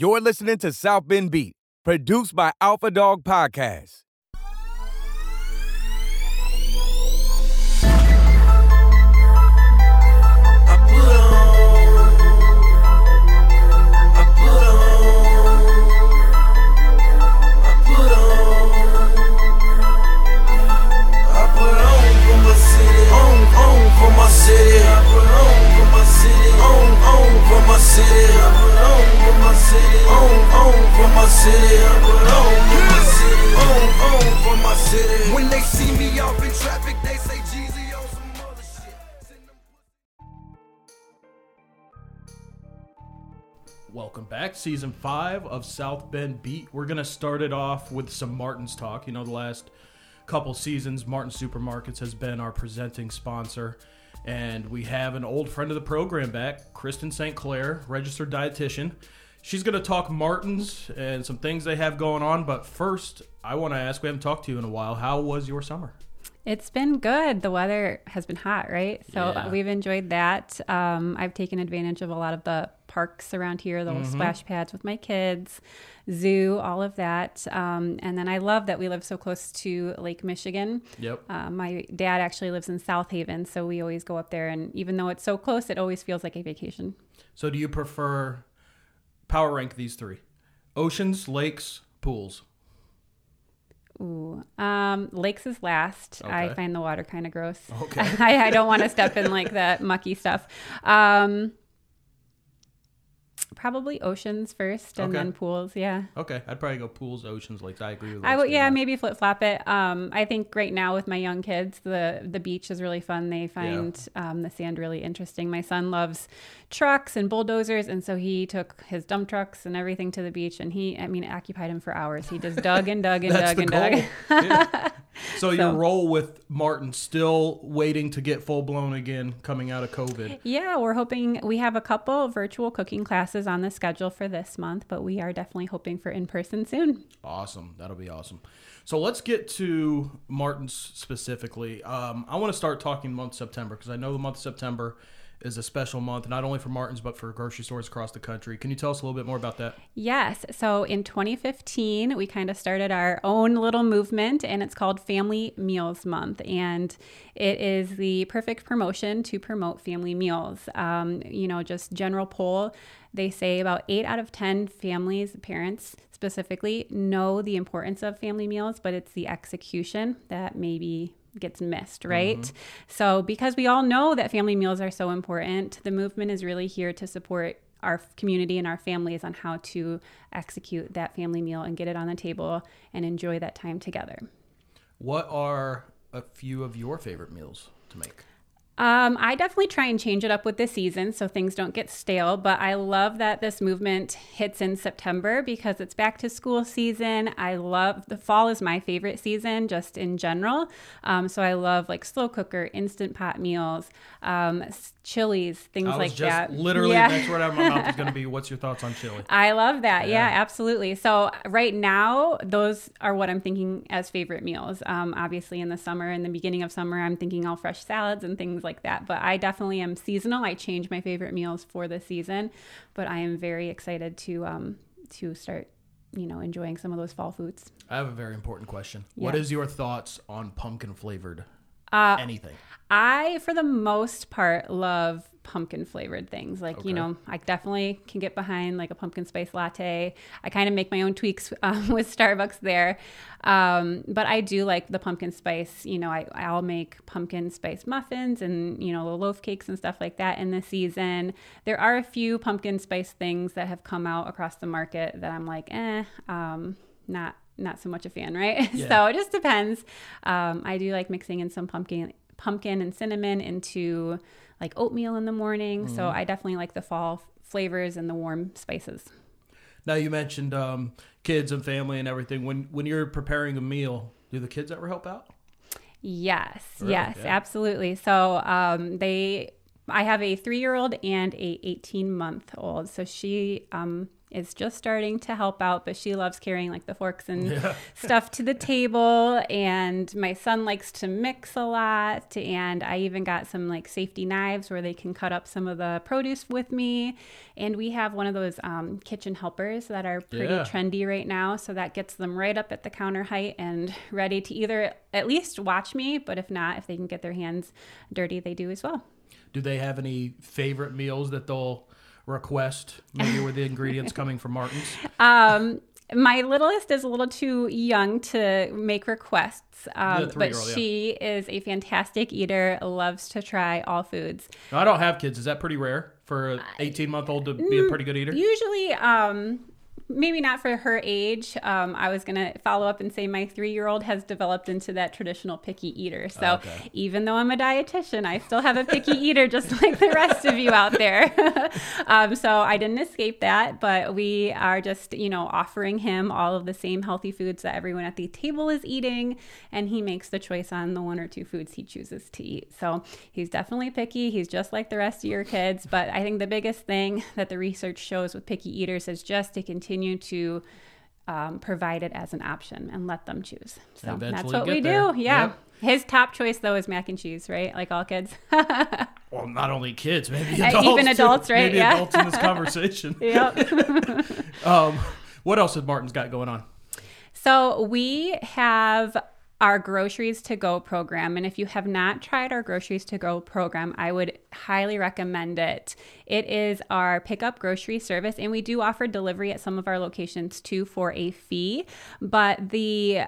You're listening to South Bend Beat, produced by Alpha Dog Podcast. Back, season five of South Bend Beat. We're gonna start it off with some Martin's talk. You know, the last couple seasons, Martin Supermarkets has been our presenting sponsor, and we have an old friend of the program back, Kristen St. Clair, registered dietitian. She's gonna talk Martin's and some things they have going on. But first, I want to ask: We haven't talked to you in a while. How was your summer? It's been good. The weather has been hot, right? So Yeah. we've enjoyed that. Um, I've taken advantage of a lot of the parks around here, the little Mm-hmm. splash pads with my kids, zoo, all of that. Um, and then I love that we live so close to Lake Michigan. Yep. Uh, my dad actually lives in South Haven, so we always go up there. And even though it's so close, it always feels like a vacation. So, do you prefer power rank these three? Oceans, lakes, pools. Ooh. Um, lakes is last. I find the water kind of gross. Okay. I, I don't want to step in like that mucky stuff. Um, probably oceans first and Okay. then pools. Yeah. Okay, I'd probably go pools, oceans, lakes. I agree with. I would, yeah, much. maybe flip flop it. Um, I think right now with my young kids, the the beach is really fun. They find um, the sand really interesting. My son loves trucks and bulldozers, and so he took his dump trucks and everything to the beach, and he, I mean, it occupied him for hours. He just dug and dug and dug and goal. dug. Yeah. So, your So- role with Martin still waiting to get full blown again, coming out of COVID. Yeah, we're hoping we have a couple virtual cooking classes on the schedule for this month, but we are definitely hoping for in person soon. Awesome, that'll be awesome. So let's get to Martin's specifically. Um, I want to start talking month September because I know the month of September is a special month, not only for Martin's but for grocery stores across the country. Can you tell us a little bit more about that? Yes, so in 2015, we kind of started our own little movement, and it's called Family Meals Month. And it is the perfect promotion to promote family meals. Um, you know, just general poll, they say about eight out of 10 families, parents specifically, know the importance of family meals, but it's the execution that maybe gets missed, right? Mm-hmm. So, because we all know that family meals are so important, the movement is really here to support our community and our families on how to execute that family meal and get it on the table and enjoy that time together. What are a few of your favorite meals to make? Um, I definitely try and change it up with the season so things don't get stale. But I love that this movement hits in September because it's back to school season. I love the fall is my favorite season just in general. Um, so I love like slow cooker, instant pot meals, um, chilies, things I was like just that. literally Yeah. next word out of my mouth is going to be, "What's your thoughts on chili?" I love that. Yeah. Yeah. absolutely. So right now, those are what I'm thinking as favorite meals. Um, obviously, in the summer, in the beginning of summer, I'm thinking all fresh salads and things like that. But I definitely am seasonal. I change my favorite meals for the season, but I am very excited to um, to start, you know, enjoying some of those fall foods. I have a very important question. What Yeah. is your thoughts on pumpkin flavored Uh, anything? I, for the most part, love pumpkin flavored things. Like, Okay. you know, I definitely can get behind like a pumpkin spice latte. I kind of make my own tweaks um, with Starbucks there. Um, but I do like the pumpkin spice. You know, I, I'll make pumpkin spice muffins and, you know, loaf cakes and stuff like that in the season. There are a few pumpkin spice things that have come out across the market that I'm like, eh, um, not not so much a fan, right? Yeah. so it just depends. Um, I do like mixing in some pumpkin pumpkin and cinnamon into like oatmeal in the morning. So I definitely like the fall flavors and the warm spices. Now you mentioned um, kids and family and everything. When when you're preparing a meal, do the kids ever help out? Yes, Really? yes, Yeah. absolutely. So um, they, I have a three-year-old and a 18-month-old. So she um, is just starting to help out, but she loves carrying like the forks and stuff to the table. And my son likes to mix a lot. And I even got some like safety knives where they can cut up some of the produce with me. And we have one of those um, kitchen helpers that are pretty Yeah. trendy right now. So that gets them right up at the counter height and ready to either at least watch me, but if not, if they can get their hands dirty, they do as well. Do they have any favorite meals that they'll request? Maybe with the ingredients coming from Martin's. Um, my littlest is a little too young to make requests, um, but yeah. she is a fantastic eater, loves to try all foods. I don't have kids. Is that pretty rare for an 18 month old to be a pretty good eater? Usually, um, maybe not for her age. Um, I was gonna follow up and say my three-year-old has developed into that traditional picky eater. So Okay. even though I'm a dietitian, I still have a picky eater, just like the rest of you out there. um, so I didn't escape that, but we are just you know offering him all of the same healthy foods that everyone at the table is eating, and he makes the choice on the one or two foods he chooses to eat. So he's definitely picky. He's just like the rest of your kids. But I think the biggest thing that the research shows with picky eaters is just to continue to um, provide it as an option and let them choose. So that's what we there. do. Yeah. Yep. His top choice though is mac and cheese, right? Like all kids. Well, not only kids, maybe Uh, adults. even too. adults, right? Maybe Yeah. adults in this conversation. yep. Um, what else has Martin's got going on? So we have our groceries to go program. And if you have not tried our groceries to go program, I would highly recommend it. It is our pickup grocery service, and we do offer delivery at some of our locations too for a fee. But the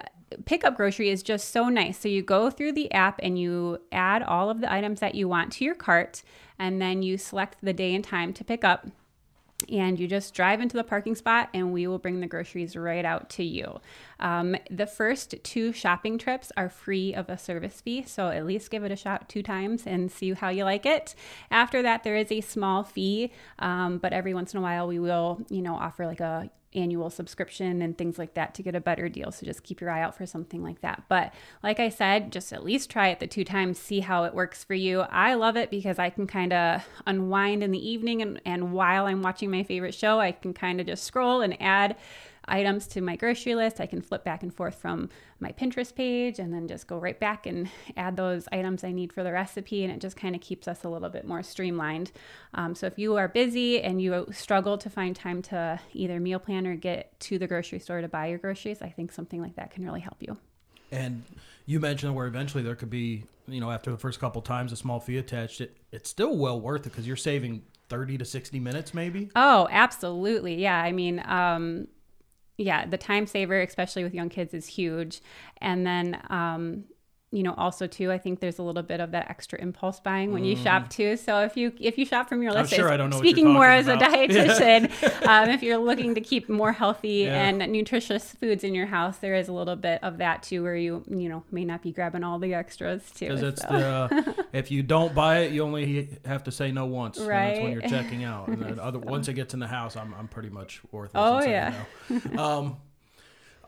pickup grocery is just so nice. So you go through the app and you add all of the items that you want to your cart, and then you select the day and time to pick up and you just drive into the parking spot and we will bring the groceries right out to you. Um, the first two shopping trips are free of a service fee, so at least give it a shot two times and see how you like it. After that, there is a small fee, um, but every once in a while we will, you know, offer like a annual subscription and things like that to get a better deal. So just keep your eye out for something like that. But like I said, just at least try it the two times, see how it works for you. I love it because I can kind of unwind in the evening and, and while I'm watching my favorite show, I can kind of just scroll and add items to my grocery list. I can flip back and forth from my Pinterest page and then just go right back and add those items I need for the recipe. And it just kind of keeps us a little bit more streamlined. Um, so if you are busy and you struggle to find time to either meal plan or get to the grocery store to buy your groceries, I think something like that can really help you. And you mentioned where eventually there could be, you know, after the first couple times, a small fee attached. It it's still well worth it because you're saving thirty to sixty minutes, maybe. Oh, absolutely. Yeah. I mean, um, yeah, the time saver, especially with young kids, is huge. And then, um, you know, also too, I think there's a little bit of that extra impulse buying when you shop too. So if you if you shop from your Mm. List, sure I don't know speaking more as a dietitian, um, if you're looking to keep more healthy Yeah. and nutritious foods in your house, there is a little bit of that too, where you you know may not be grabbing all the extras too. Because it's so. the uh, if you don't buy it, you only have to say no once. and that's when you're checking out. And then other once it gets in the house, I'm I'm pretty much worthless. Oh, yeah. no. Um,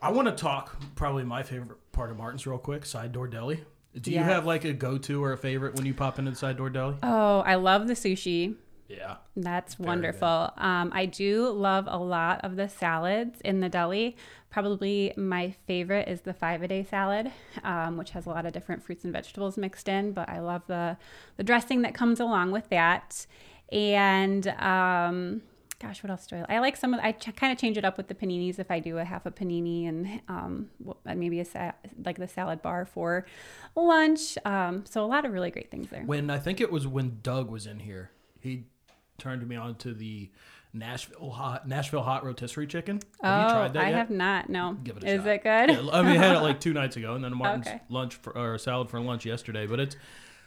I want to talk probably my favorite part of Martin's real quick. Side door deli. Do you have like a go to or a favorite when you pop into the side door deli? oh, I love the sushi. Yeah. That's wonderful. Um, I do love a lot of the salads in the deli. Probably my favorite is the five a day salad, um, which has a lot of different fruits and vegetables mixed in. But I love the the dressing that comes along with that. And um, gosh, what else do I? I like some of. I ch- kind of change it up with the paninis if I do a half a panini and um, maybe a sa- like the salad bar for lunch. Um, so a lot of really great things there. When I think it was when Doug was in here, he turned me on to the Nashville hot Nashville hot rotisserie chicken. Have oh, you tried that I yet? have not. No. Give it a Is shot. it good? Yeah, I mean, I had it like two nights ago, and then a Martin's Okay. lunch for, or salad for lunch yesterday. But it's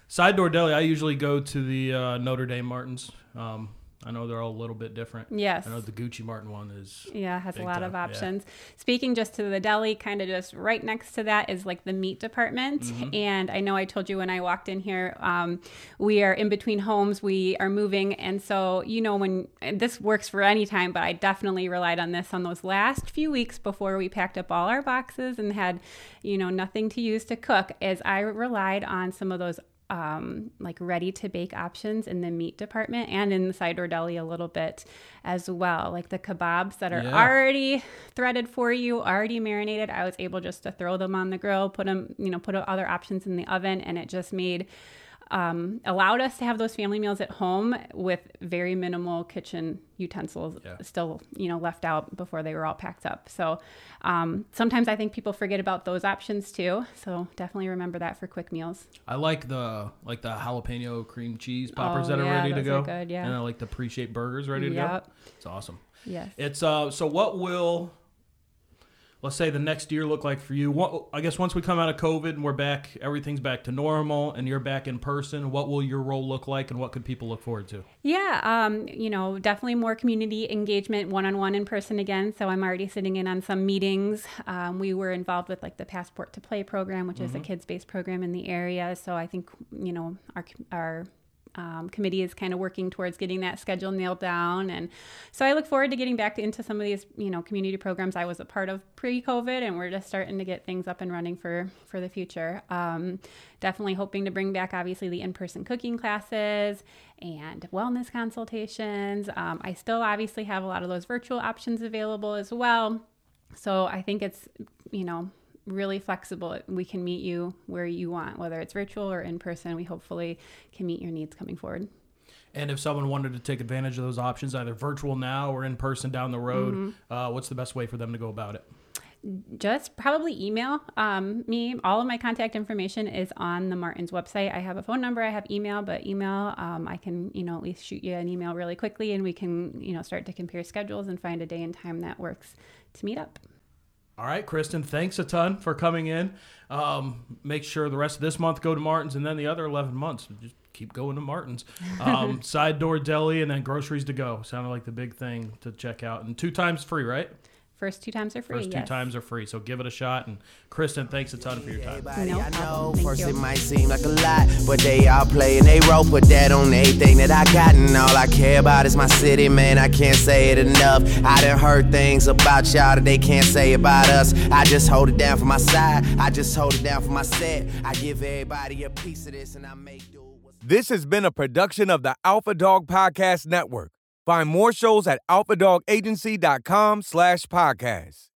side door deli. I usually go to the uh, Notre Dame Martins. Um, I know they're all a little bit different. Yes. I know the Gucci Martin one is. Yeah, has a lot of time, yeah. options. Speaking just to the deli, kind of just right next to that is like the meat department. Mm-hmm. And I know I told you when I walked in here, um, we are in between homes, we are moving. And so, you know, when this works for any time, but I definitely relied on this on those last few weeks before we packed up all our boxes and had, you know, nothing to use to cook, is I relied on some of those um, like ready to bake options in the meat department and in the side door deli a little bit as well. Like the kebabs that are Yeah. already threaded for you, already marinated. I was able just to throw them on the grill, put them, you know, put other options in the oven, and it just made um, allowed us to have those family meals at home with very minimal kitchen utensils Yeah. still you know left out before they were all packed up so um, sometimes i think people forget about those options too so definitely remember that for quick meals I like the like the jalapeno cream cheese poppers Oh, that are yeah, ready to go. good, yeah. And I like the pre-shaped burgers ready to Yep. go. It's awesome. yes It's uh so what will let's say the next year look like for you? What I guess once we come out of COVID and we're back, everything's back to normal and you're back in person, what will your role look like and what could people look forward to? Yeah, um, you know, definitely more community engagement one on one in person again. So I'm already sitting in on some meetings. Um, we were involved with like the Passport to Play program, which is a kids based program in the area. So I think, you know, our, our um, committee is kind of working towards getting that schedule nailed down. And so I look forward to getting back into some of these, you know, community programs I was a part of pre-COVID, and we're just starting to get things up and running for for the future. Um, definitely hoping to bring back, obviously, the in-person cooking classes and wellness consultations. Um, I still obviously have a lot of those virtual options available as well. So I think it's, you know, really flexible. We can meet you where you want, whether it's virtual or in person. We hopefully can meet your needs coming forward. And if someone wanted to take advantage of those options, either virtual now or in person down the road, uh, what's the best way for them to go about it? Just probably email um, me. All of my contact information is on the Martins website. I have a phone number, I have email, but email, um, I can, you know, at least shoot you an email really quickly and we can, you know, start to compare schedules and find a day and time that works to meet up. All right, Kristen, thanks a ton for coming in. Um, make sure the rest of this month go to Martin's and then the other 11 months, just keep going to Martin's. Um, side door deli and then groceries to go. Sounded like the big thing to check out. And two times free, right? First two times are free. First two yes. times are free. So give it a shot. And Kristen, thanks a ton for your time. Everybody No I know, problem. Thank first you. it might seem like a lot, but they all play and they roll. Put that on everything that I got, and all I care about is my city, man. I can't say it enough. I done heard things about y'all that they can't say about us. I just hold it down for my side, I just hold it down for my set. I give everybody a piece of this, and I make do. what's- This has been a production of the Alpha Dog Podcast Network. Find more shows at alphadogagency.com slash podcast.